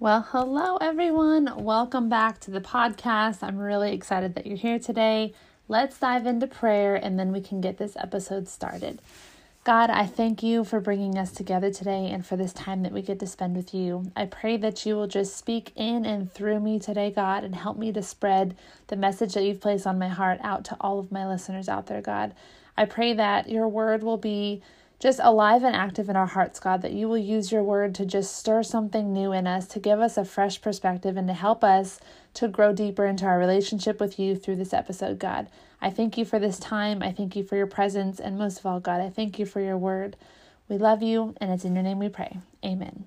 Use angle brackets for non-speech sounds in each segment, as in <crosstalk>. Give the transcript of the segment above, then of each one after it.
Well, hello everyone. Welcome back to the podcast. I'm really excited that you're here today. Let's dive into prayer and then we can get this episode started. God, I thank you for bringing us together today and for this time that we get to spend with you. I pray that you will just speak in and through me today, God, and help me to spread the message that you've placed on my heart out to all of my listeners out there, God. I pray that your word will be just alive and active in our hearts, God, that you will use your word to just stir something new in us, to give us a fresh perspective, and to help us to grow deeper into our relationship with you through this episode, God. I thank you for this time. I thank you for your presence. And most of all, God, I thank you for your word. We love you, and it's in your name we pray. Amen.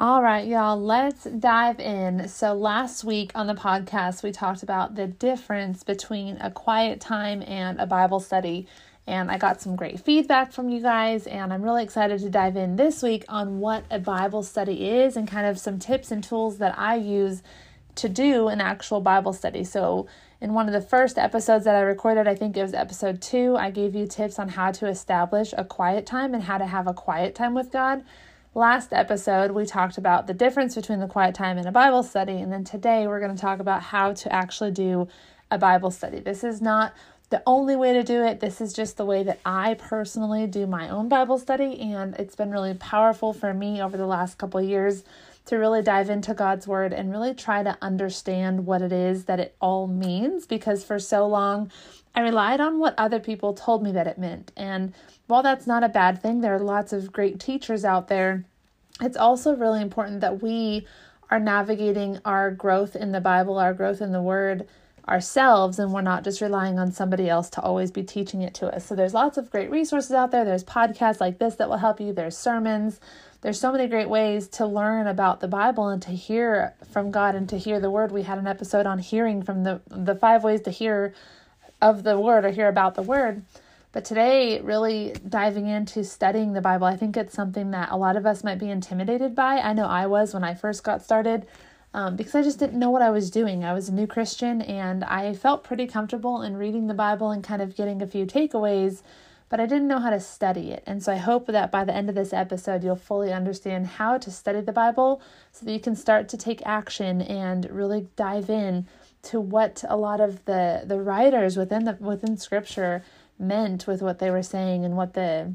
All right, y'all, let's dive in. So, last week on the podcast, we talked about the difference between a quiet time and a Bible study and I got some great feedback from you guys. And I'm really excited to dive in this week on what a Bible study is and kind of some tips and tools that I use to do an actual Bible study. So, in one of the first episodes that I recorded, I think it was episode two, I gave you tips on how to establish a quiet time and how to have a quiet time with God. Last episode, we talked about the difference between the quiet time and a Bible study. And then today, we're going to talk about how to actually do a Bible study. This is not the only way to do it. This is just the way that I personally do my own Bible study, and it's been really powerful for me over the last couple years to really dive into God's Word and really try to understand what it is that it all means because for so long I relied on what other people told me that it meant. And while that's not a bad thing, there are lots of great teachers out there. It's also really important that we are navigating our growth in the Bible, our growth in the Word ourselves and we're not just relying on somebody else to always be teaching it to us. So there's lots of great resources out there. There's podcasts like this that will help you. There's sermons. There's so many great ways to learn about the Bible and to hear from God and to hear the word. We had an episode on hearing from the the five ways to hear of the word or hear about the word. But today, really diving into studying the Bible, I think it's something that a lot of us might be intimidated by. I know I was when I first got started um, because I just didn't know what I was doing. I was a new Christian and I felt pretty comfortable in reading the Bible and kind of getting a few takeaways, but I didn't know how to study it. And so I hope that by the end of this episode, you'll fully understand how to study the Bible so that you can start to take action and really dive in to what a lot of the the writers within the within scripture meant with what they were saying and what the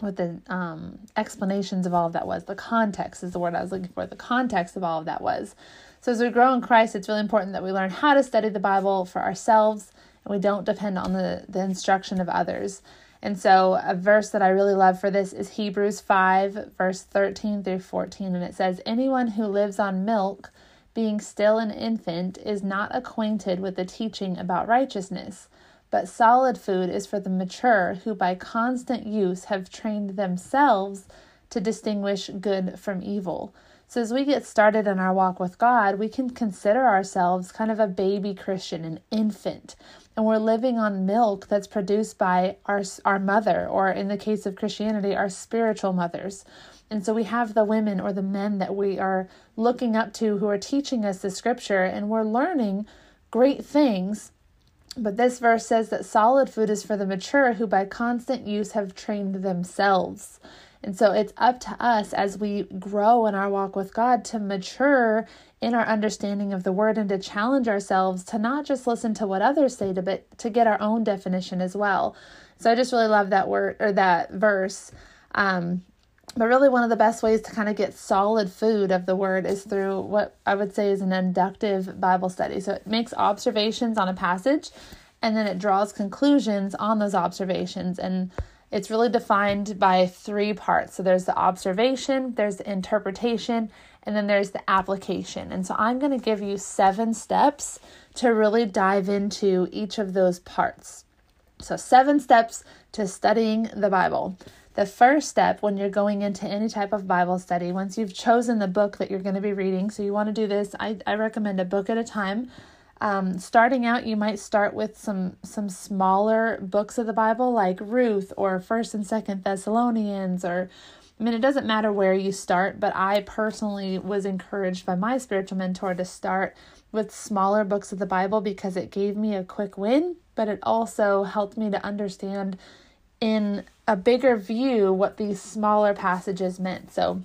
what the um, explanations of all of that was. The context is the word I was looking for. The context of all of that was. So as we grow in Christ, it's really important that we learn how to study the Bible for ourselves and we don't depend on the, the instruction of others. And so a verse that I really love for this is Hebrews 5, verse 13 through 14. And it says, Anyone who lives on milk, being still an infant, is not acquainted with the teaching about righteousness but solid food is for the mature who by constant use have trained themselves to distinguish good from evil. So, as we get started in our walk with God, we can consider ourselves kind of a baby Christian, an infant, and we're living on milk that's produced by our, our mother, or in the case of Christianity, our spiritual mothers. And so we have the women or the men that we are looking up to who are teaching us the scripture, and we're learning great things but this verse says that solid food is for the mature who by constant use have trained themselves. And so it's up to us as we grow in our walk with God to mature in our understanding of the word and to challenge ourselves to not just listen to what others say to but to get our own definition as well. So I just really love that word or that verse. Um, but really, one of the best ways to kind of get solid food of the word is through what I would say is an inductive Bible study. So it makes observations on a passage and then it draws conclusions on those observations. And it's really defined by three parts. So there's the observation, there's the interpretation, and then there's the application. And so I'm going to give you seven steps to really dive into each of those parts. So, seven steps to studying the Bible. The first step when you're going into any type of Bible study, once you've chosen the book that you're going to be reading, so you want to do this, I, I recommend a book at a time. Um, starting out, you might start with some some smaller books of the Bible, like Ruth or First and Second Thessalonians, or I mean, it doesn't matter where you start, but I personally was encouraged by my spiritual mentor to start with smaller books of the Bible because it gave me a quick win, but it also helped me to understand in a bigger view what these smaller passages meant. So,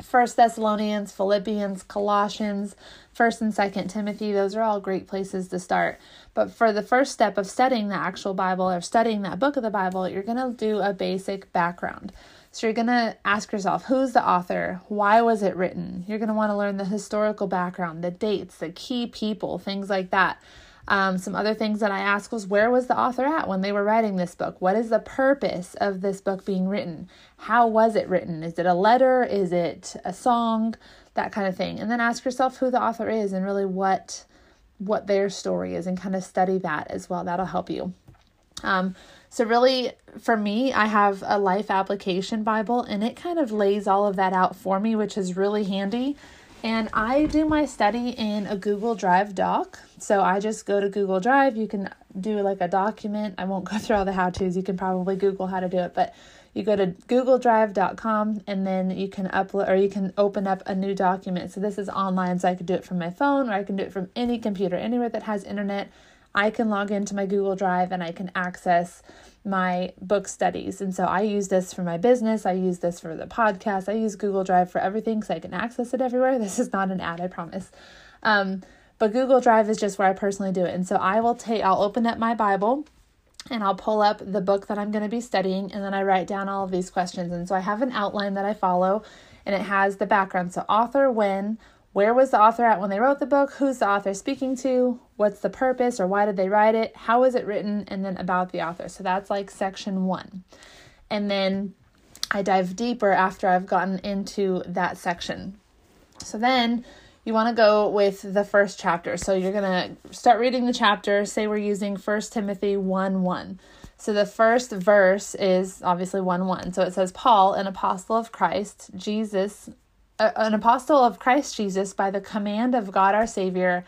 First Thessalonians, Philippians, Colossians, First and Second Timothy, those are all great places to start. But for the first step of studying the actual Bible or studying that book of the Bible, you're going to do a basic background. So you're going to ask yourself, who's the author? Why was it written? You're going to want to learn the historical background, the dates, the key people, things like that. Um, some other things that I asked was where was the author at when they were writing this book? What is the purpose of this book being written? How was it written? Is it a letter? Is it a song? That kind of thing. And then ask yourself who the author is and really what what their story is and kind of study that as well. That'll help you. Um, so, really, for me, I have a life application Bible and it kind of lays all of that out for me, which is really handy. And I do my study in a Google Drive doc. So I just go to Google Drive. You can do like a document. I won't <laughs> go through all the how to's. You can probably Google how to do it. But you go to googledrive.com and then you can upload or you can open up a new document. So this is online. So I could do it from my phone or I can do it from any computer, anywhere that has internet. I can log into my Google Drive and I can access my book studies. And so I use this for my business. I use this for the podcast. I use Google Drive for everything so I can access it everywhere. <laughs> This is not an ad, I promise. Um, but Google Drive is just where I personally do it. And so I will take, I'll open up my Bible and I'll pull up the book that I'm going to be studying and then I write down all of these questions. And so I have an outline that I follow and it has the background. So author, when, where was the author at when they wrote the book? Who's the author speaking to? What's the purpose or why did they write it? How was it written? And then about the author. So that's like section one. And then I dive deeper after I've gotten into that section. So then you want to go with the first chapter. So you're going to start reading the chapter. Say we're using 1 Timothy 1 1. So the first verse is obviously 1 1. So it says, Paul, an apostle of Christ, Jesus, an apostle of Christ Jesus by the command of God our Savior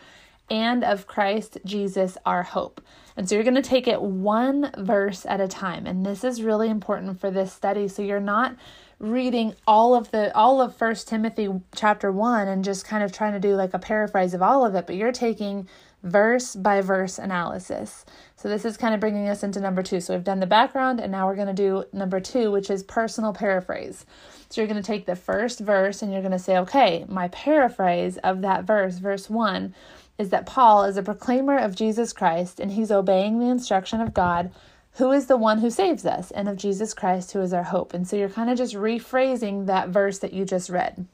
and of Christ Jesus our hope. And so you're going to take it one verse at a time. And this is really important for this study. So you're not reading all of the all of first timothy chapter 1 and just kind of trying to do like a paraphrase of all of it but you're taking verse by verse analysis so this is kind of bringing us into number two so we've done the background and now we're going to do number two which is personal paraphrase so you're going to take the first verse and you're going to say, okay, my paraphrase of that verse, verse 1, is that Paul is a proclaimer of Jesus Christ and he's obeying the instruction of God, who is the one who saves us, and of Jesus Christ, who is our hope. And so you're kind of just rephrasing that verse that you just read.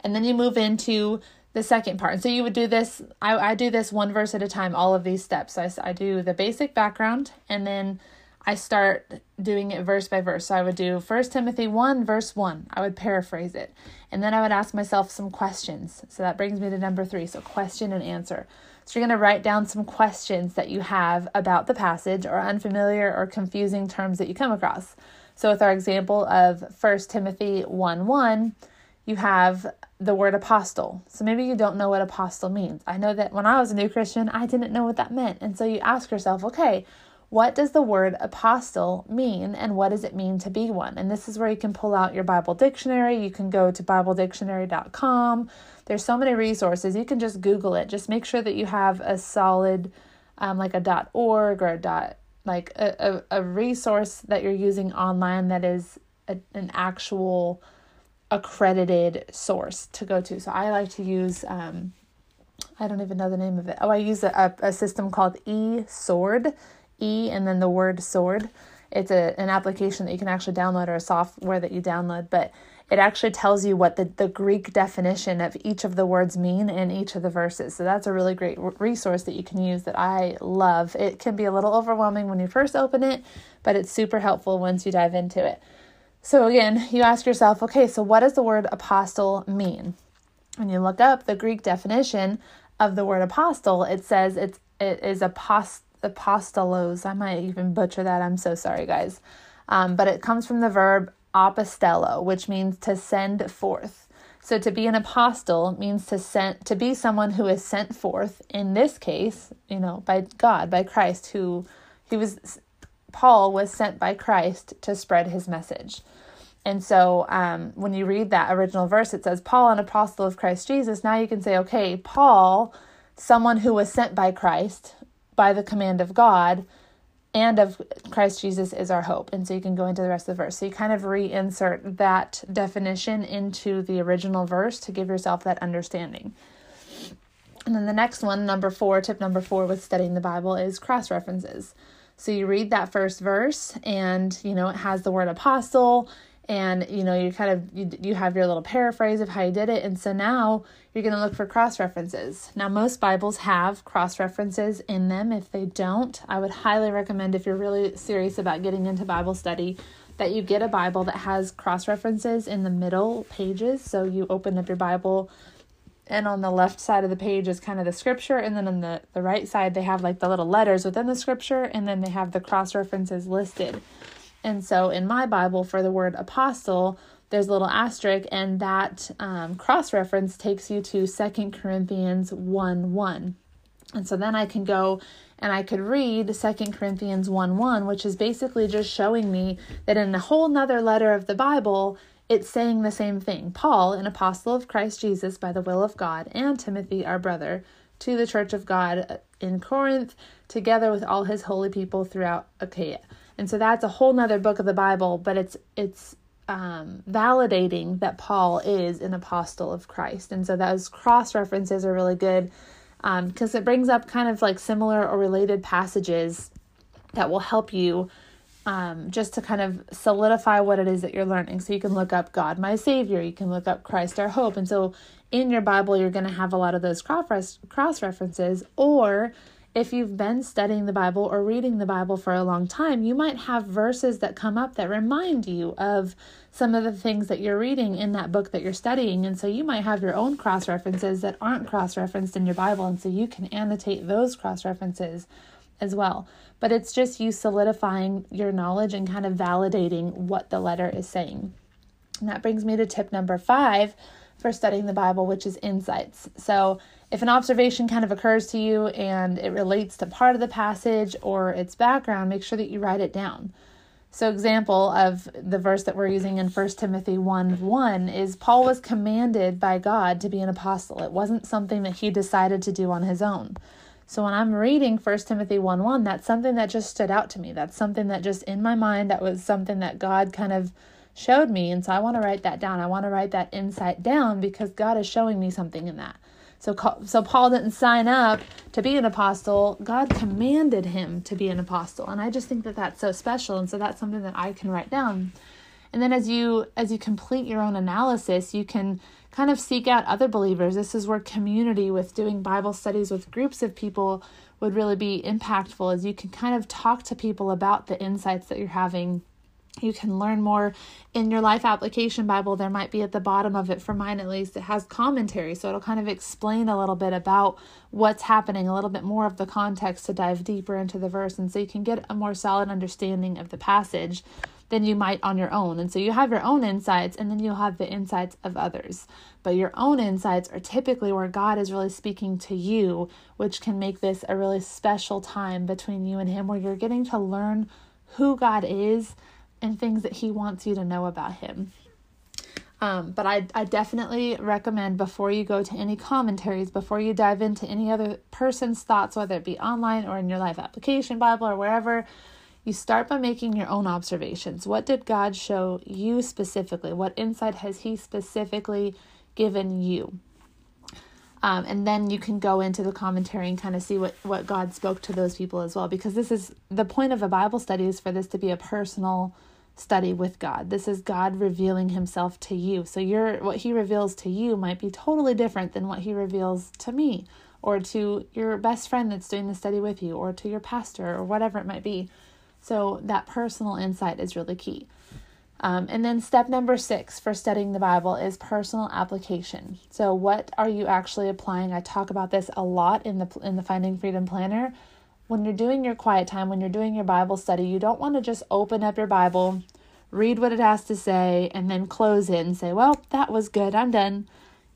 And then you move into the second part. And so you would do this, I, I do this one verse at a time, all of these steps. So I, I do the basic background and then I start doing it verse by verse. So I would do 1 Timothy 1, verse 1. I would paraphrase it. And then I would ask myself some questions. So that brings me to number three. So, question and answer. So, you're going to write down some questions that you have about the passage or unfamiliar or confusing terms that you come across. So, with our example of 1 Timothy 1 1, you have the word apostle. So maybe you don't know what apostle means. I know that when I was a new Christian, I didn't know what that meant. And so you ask yourself, okay, what does the word apostle mean and what does it mean to be one? And this is where you can pull out your Bible dictionary. You can go to BibleDictionary.com. There's so many resources. You can just Google it. Just make sure that you have a solid, um, like a dot .org or a dot, like a, a, a resource that you're using online that is a, an actual accredited source to go to. So I like to use, um, I don't even know the name of it. Oh, I use a, a, system called E Sword, E and then the word sword. it's a, an application that you can actually download or a software that you download, but it actually tells you what the, the Greek definition of each of the words mean in each of the verses. So that's a really great resource that you can use that I love. It can be a little overwhelming when you first open it, but it's super helpful once you dive into it. So again, you ask yourself, okay, so what does the word apostle mean? When you look up the Greek definition of the word apostle, it says it's it is apost apostolos. I might even butcher that. I'm so sorry, guys. Um, but it comes from the verb apostello, which means to send forth. So to be an apostle means to send to be someone who is sent forth. In this case, you know, by God, by Christ, who he was. Paul was sent by Christ to spread his message. And so um, when you read that original verse, it says, Paul, an apostle of Christ Jesus. Now you can say, okay, Paul, someone who was sent by Christ by the command of God, and of Christ Jesus is our hope. And so you can go into the rest of the verse. So you kind of reinsert that definition into the original verse to give yourself that understanding. And then the next one, number four, tip number four with studying the Bible is cross references. So you read that first verse and, you know, it has the word apostle and you know you kind of you, you have your little paraphrase of how you did it. And so now you're going to look for cross references. Now most bibles have cross references in them. If they don't i would highly recommend if you're really serious about getting into bible study that you get a bible that has cross references in the middle pages. So you open up your bible and on the left side of the page is kind of the scripture and then on the, the right side they have like the little letters within the scripture and then they have the cross references listed and so in my Bible, for the word apostle, there's a little asterisk, and that um, cross reference takes you to Second Corinthians 1 1. And so then I can go and I could read Second Corinthians 1 1, which is basically just showing me that in a whole nother letter of the Bible, it's saying the same thing. Paul, an apostle of Christ Jesus by the will of God, and Timothy, our brother, to the church of God in Corinth, together with all his holy people throughout Achaia. And so that's a whole nother book of the Bible, but it's it's um, validating that Paul is an apostle of Christ. And so those cross references are really good because um, it brings up kind of like similar or related passages that will help you um, just to kind of solidify what it is that you're learning. So you can look up God, my Savior. You can look up Christ, our hope. And so in your Bible, you're going to have a lot of those cross references, or if you've been studying the Bible or reading the Bible for a long time, you might have verses that come up that remind you of some of the things that you're reading in that book that you're studying. And so you might have your own cross references that aren't cross referenced in your Bible. And so you can annotate those cross references as well. But it's just you solidifying your knowledge and kind of validating what the letter is saying. And that brings me to tip number five for studying the Bible, which is insights. So if an observation kind of occurs to you and it relates to part of the passage or its background, make sure that you write it down. So, example of the verse that we're using in 1 Timothy 1 1 is Paul was commanded by God to be an apostle. It wasn't something that he decided to do on his own. So, when I'm reading 1 Timothy 1 1, that's something that just stood out to me. That's something that just in my mind, that was something that God kind of showed me. And so, I want to write that down. I want to write that insight down because God is showing me something in that. So, so Paul didn't sign up to be an apostle. God commanded him to be an apostle, and I just think that that's so special. And so that's something that I can write down. And then as you as you complete your own analysis, you can kind of seek out other believers. This is where community with doing Bible studies with groups of people would really be impactful as you can kind of talk to people about the insights that you're having. You can learn more in your life application bible. There might be at the bottom of it for mine at least it has commentary so it'll kind of explain a little bit about what's happening a little bit more of the context to dive deeper into the verse and so you can get a more solid understanding of the passage than you might on your own and so you have your own insights and then you'll have the insights of others but your own insights are typically where god is really speaking to you which can make this a really special time between you and him where you're getting to learn who god is and things that he wants you to know about him. Um, but I, I definitely recommend before you go to any commentaries, before you dive into any other person's thoughts, whether it be online or in your life application Bible or wherever, you start by making your own observations. What did God show you specifically? What insight has He specifically given you? Um, and then you can go into the commentary and kind of see what, what God spoke to those people as well. Because this is the point of a Bible study is for this to be a personal study with God. This is God revealing himself to you. So your what he reveals to you might be totally different than what he reveals to me or to your best friend that's doing the study with you or to your pastor or whatever it might be. So that personal insight is really key. Um, and then step number six for studying the Bible is personal application. So what are you actually applying? I talk about this a lot in the in the Finding Freedom Planner. When you're doing your quiet time, when you're doing your Bible study, you don't want to just open up your Bible, read what it has to say, and then close it and say, "Well, that was good. I'm done."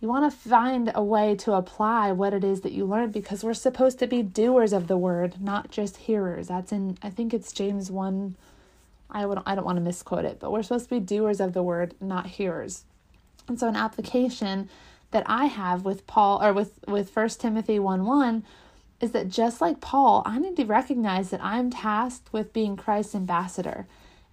You want to find a way to apply what it is that you learned because we're supposed to be doers of the word, not just hearers. That's in I think it's James 1 I would I don't want to misquote it, but we're supposed to be doers of the word, not hearers. And so an application that I have with Paul or with with 1 Timothy 1 1 is that just like Paul, I need to recognize that I'm tasked with being Christ's ambassador.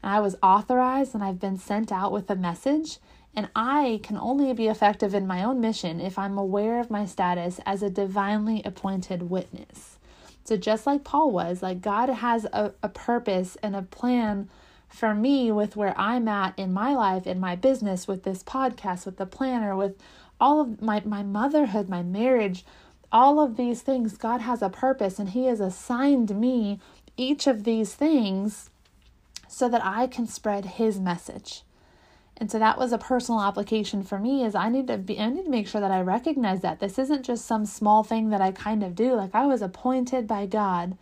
And I was authorized and I've been sent out with a message. And I can only be effective in my own mission if I'm aware of my status as a divinely appointed witness. So, just like Paul was, like God has a, a purpose and a plan for me with where I'm at in my life, in my business, with this podcast, with the planner, with all of my, my motherhood, my marriage, all of these things, God has a purpose and He has assigned me each of these things so that I can spread His message. And so that was a personal application for me is I need to be I need to make sure that I recognize that this isn't just some small thing that I kind of do. Like I was appointed by God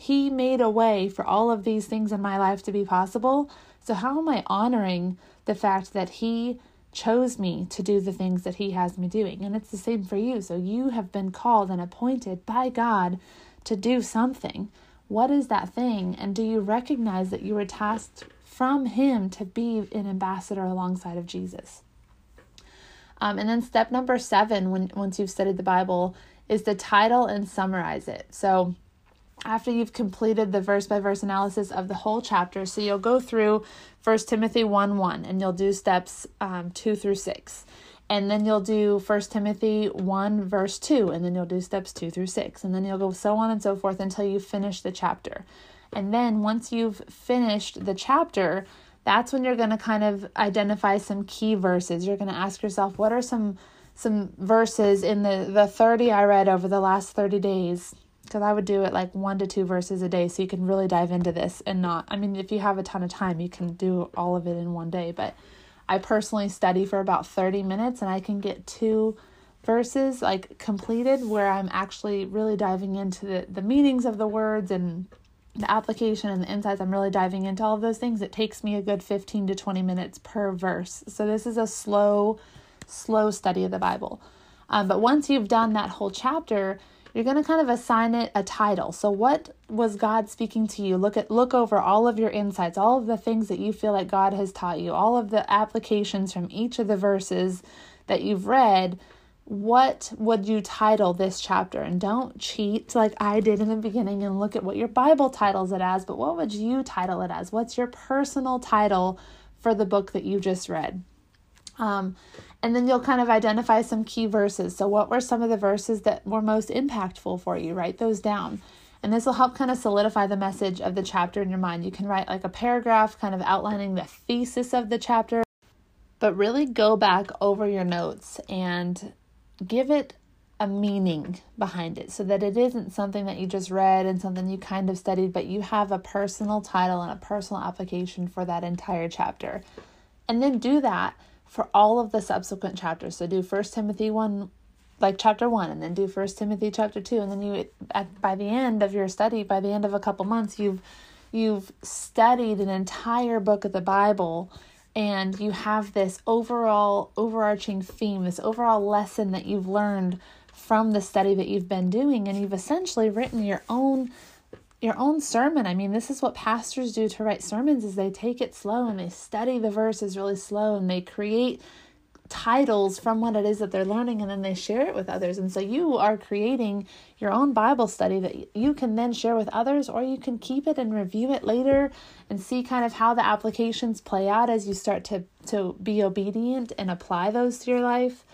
he made a way for all of these things in my life to be possible. So, how am I honoring the fact that He chose me to do the things that He has me doing? And it's the same for you. So, you have been called and appointed by God to do something. What is that thing? And do you recognize that you were tasked from Him to be an ambassador alongside of Jesus? Um, and then step number seven, when once you've studied the Bible, is to title and summarize it. So after you've completed the verse by verse analysis of the whole chapter. So you'll go through 1 Timothy 1 1 and you'll do steps um, 2 through 6. And then you'll do 1 Timothy 1 verse 2 and then you'll do steps 2 through 6. And then you'll go so on and so forth until you finish the chapter. And then once you've finished the chapter, that's when you're going to kind of identify some key verses. You're going to ask yourself, what are some some verses in the the 30 I read over the last 30 days because I would do it like one to two verses a day so you can really dive into this and not, I mean, if you have a ton of time, you can do all of it in one day. But I personally study for about 30 minutes and I can get two verses like completed where I'm actually really diving into the, the meanings of the words and the application and the insights. I'm really diving into all of those things. It takes me a good 15 to 20 minutes per verse. So this is a slow, slow study of the Bible. Um, but once you've done that whole chapter, you're going to kind of assign it a title. So what was God speaking to you? Look at look over all of your insights, all of the things that you feel like God has taught you, all of the applications from each of the verses that you've read. What would you title this chapter? And don't cheat like I did in the beginning and look at what your Bible titles it as, but what would you title it as? What's your personal title for the book that you just read? Um, and then you'll kind of identify some key verses. So, what were some of the verses that were most impactful for you? Write those down. And this will help kind of solidify the message of the chapter in your mind. You can write like a paragraph kind of outlining the thesis of the chapter, but really go back over your notes and give it a meaning behind it so that it isn't something that you just read and something you kind of studied, but you have a personal title and a personal application for that entire chapter. And then do that for all of the subsequent chapters. So do First Timothy 1 like chapter 1 and then do First Timothy chapter 2 and then you at by the end of your study by the end of a couple months you've you've studied an entire book of the Bible and you have this overall overarching theme, this overall lesson that you've learned from the study that you've been doing and you've essentially written your own your own sermon. I mean, this is what pastors do to write sermons is they take it slow and they study the verses really slow and they create titles from what it is that they're learning and then they share it with others. And so you are creating your own Bible study that you can then share with others or you can keep it and review it later and see kind of how the applications play out as you start to to be obedient and apply those to your life.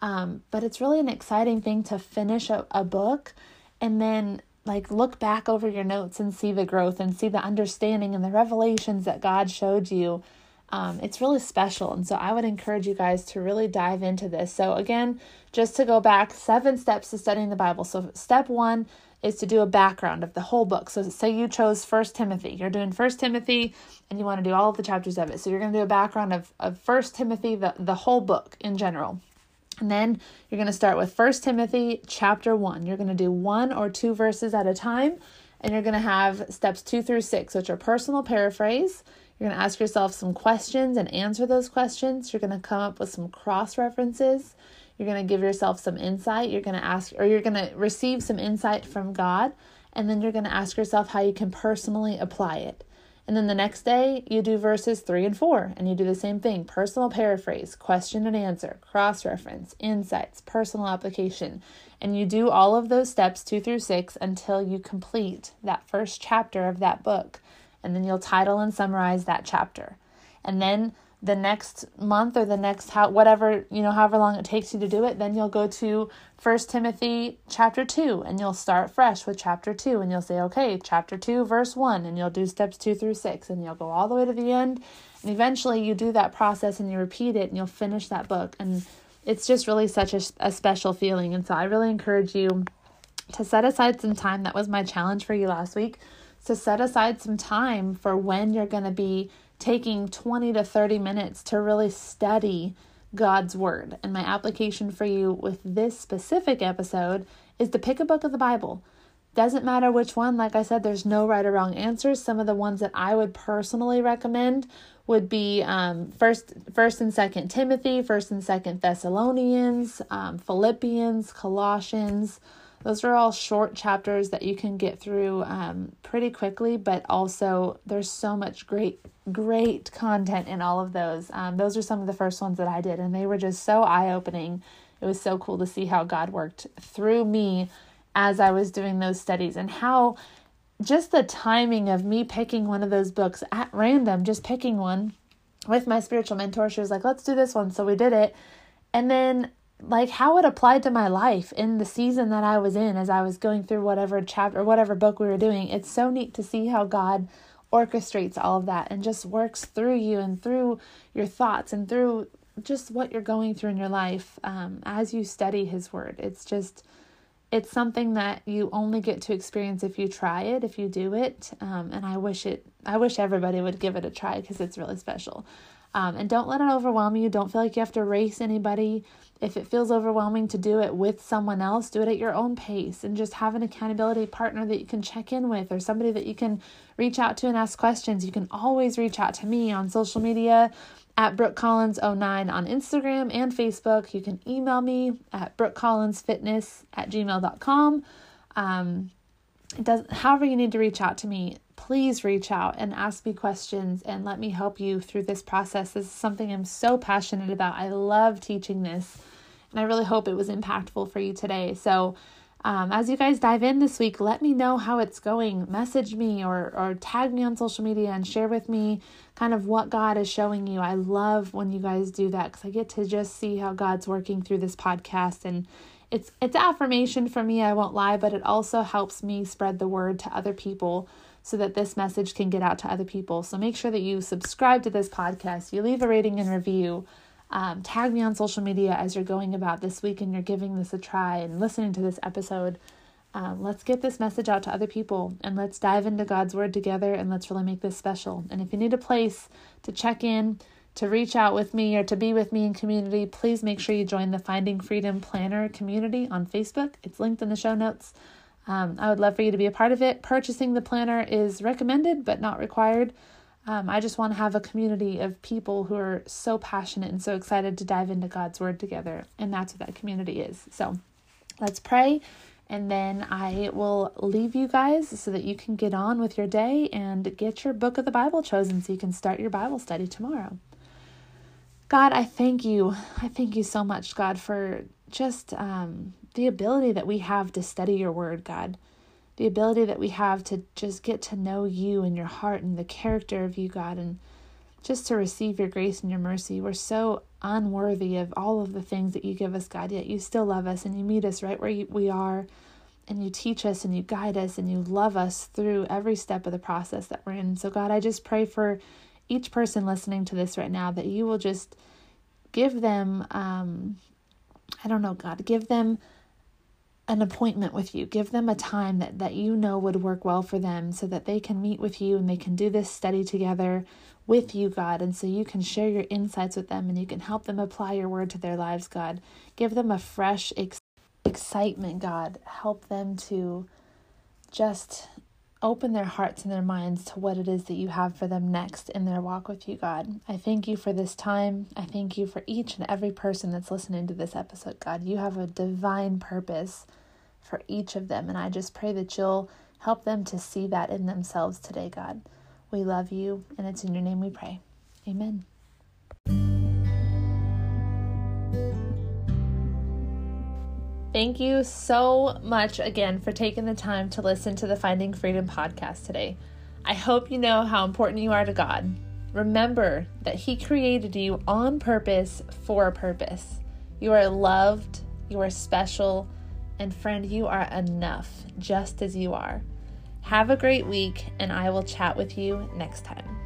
Um, but it's really an exciting thing to finish a, a book and then like look back over your notes and see the growth and see the understanding and the revelations that God showed you. Um, it's really special. And so I would encourage you guys to really dive into this. So, again, just to go back, seven steps to studying the Bible. So, step one is to do a background of the whole book. So, say you chose First Timothy, you're doing First Timothy and you want to do all of the chapters of it. So, you're going to do a background of, of First Timothy, the, the whole book in general. And then you're going to start with First Timothy chapter 1. You're going to do one or two verses at a time, and you're going to have steps 2 through 6, which are personal paraphrase. You're going to ask yourself some questions and answer those questions. You're going to come up with some cross references. You're going to give yourself some insight. You're going to ask, or you're going to receive some insight from God. And then you're going to ask yourself how you can personally apply it. And then the next day, you do verses three and four, and you do the same thing personal paraphrase, question and answer, cross reference, insights, personal application. And you do all of those steps two through six until you complete that first chapter of that book. And then you'll title and summarize that chapter. And then the next month or the next how whatever you know however long it takes you to do it then you'll go to first timothy chapter 2 and you'll start fresh with chapter 2 and you'll say okay chapter 2 verse 1 and you'll do steps 2 through 6 and you'll go all the way to the end. And eventually you do that process and you repeat it and you'll finish that book. And it's just really such a, a special feeling. And so i really encourage you to set aside some time. That was my challenge for you last week to set aside some time for when you're going to be taking 20 to 30 minutes to really study God's Word. And my application for you with this specific episode is to pick a book of the Bible. Doesn't matter which one, like I said, there's no right or wrong answers. Some of the ones that I would personally recommend would be um, first, first and second Timothy, first and second Thessalonians, um, Philippians, Colossians. Those are all short chapters that you can get through um, pretty quickly, but also there's so much great great content in all of those. Um, those are some of the first ones that I did, and they were just so eye opening. It was so cool to see how God worked through me as I was doing those studies and how just the timing of me picking one of those books at random, just picking one with my spiritual mentor. She was like, let's do this one. So we did it. And then, like, how it applied to my life in the season that I was in as I was going through whatever chapter or whatever book we were doing. It's so neat to see how God orchestrates all of that and just works through you and through your thoughts and through just what you're going through in your life um, as you study His Word. It's just, it's something that you only get to experience if you try it, if you do it. Um, and I wish it, I wish everybody would give it a try because it's really special. Um, and don't let it overwhelm you. Don't feel like you have to race anybody. If it feels overwhelming to do it with someone else, do it at your own pace and just have an accountability partner that you can check in with or somebody that you can reach out to and ask questions. You can always reach out to me on social media at Brooke Collins09 on Instagram and Facebook. You can email me at brookecollinsfitness at gmail.com. Um, it does however you need to reach out to me please reach out and ask me questions and let me help you through this process. This is something I'm so passionate about. I love teaching this, and I really hope it was impactful for you today. So, um, as you guys dive in this week, let me know how it's going. Message me or, or tag me on social media and share with me kind of what God is showing you. I love when you guys do that because I get to just see how God's working through this podcast and it's it's affirmation for me, I won't lie, but it also helps me spread the word to other people so that this message can get out to other people. So make sure that you subscribe to this podcast, you leave a rating and review. Um, tag me on social media as you're going about this week and you're giving this a try and listening to this episode. Um, let's get this message out to other people and let's dive into God's Word together and let's really make this special. And if you need a place to check in, to reach out with me, or to be with me in community, please make sure you join the Finding Freedom Planner community on Facebook. It's linked in the show notes. Um, I would love for you to be a part of it. Purchasing the planner is recommended but not required. Um, I just want to have a community of people who are so passionate and so excited to dive into God's Word together. And that's what that community is. So let's pray. And then I will leave you guys so that you can get on with your day and get your book of the Bible chosen so you can start your Bible study tomorrow. God, I thank you. I thank you so much, God, for just um, the ability that we have to study your word, God. The ability that we have to just get to know you and your heart and the character of you, God, and just to receive your grace and your mercy. We're so unworthy of all of the things that you give us, God, yet you still love us and you meet us right where we are and you teach us and you guide us and you love us through every step of the process that we're in. So, God, I just pray for each person listening to this right now that you will just give them, um, I don't know, God, give them an appointment with you. Give them a time that, that you know would work well for them so that they can meet with you and they can do this study together with you, God. And so you can share your insights with them and you can help them apply your word to their lives, God. Give them a fresh ex- excitement, God. Help them to just open their hearts and their minds to what it is that you have for them next in their walk with you, God. I thank you for this time. I thank you for each and every person that's listening to this episode, God. You have a divine purpose for each of them, and I just pray that you'll help them to see that in themselves today, God. We love you, and it's in your name we pray. Amen. Thank you so much again for taking the time to listen to the Finding Freedom podcast today. I hope you know how important you are to God. Remember that He created you on purpose for a purpose. You are loved, you are special, and friend, you are enough just as you are. Have a great week, and I will chat with you next time.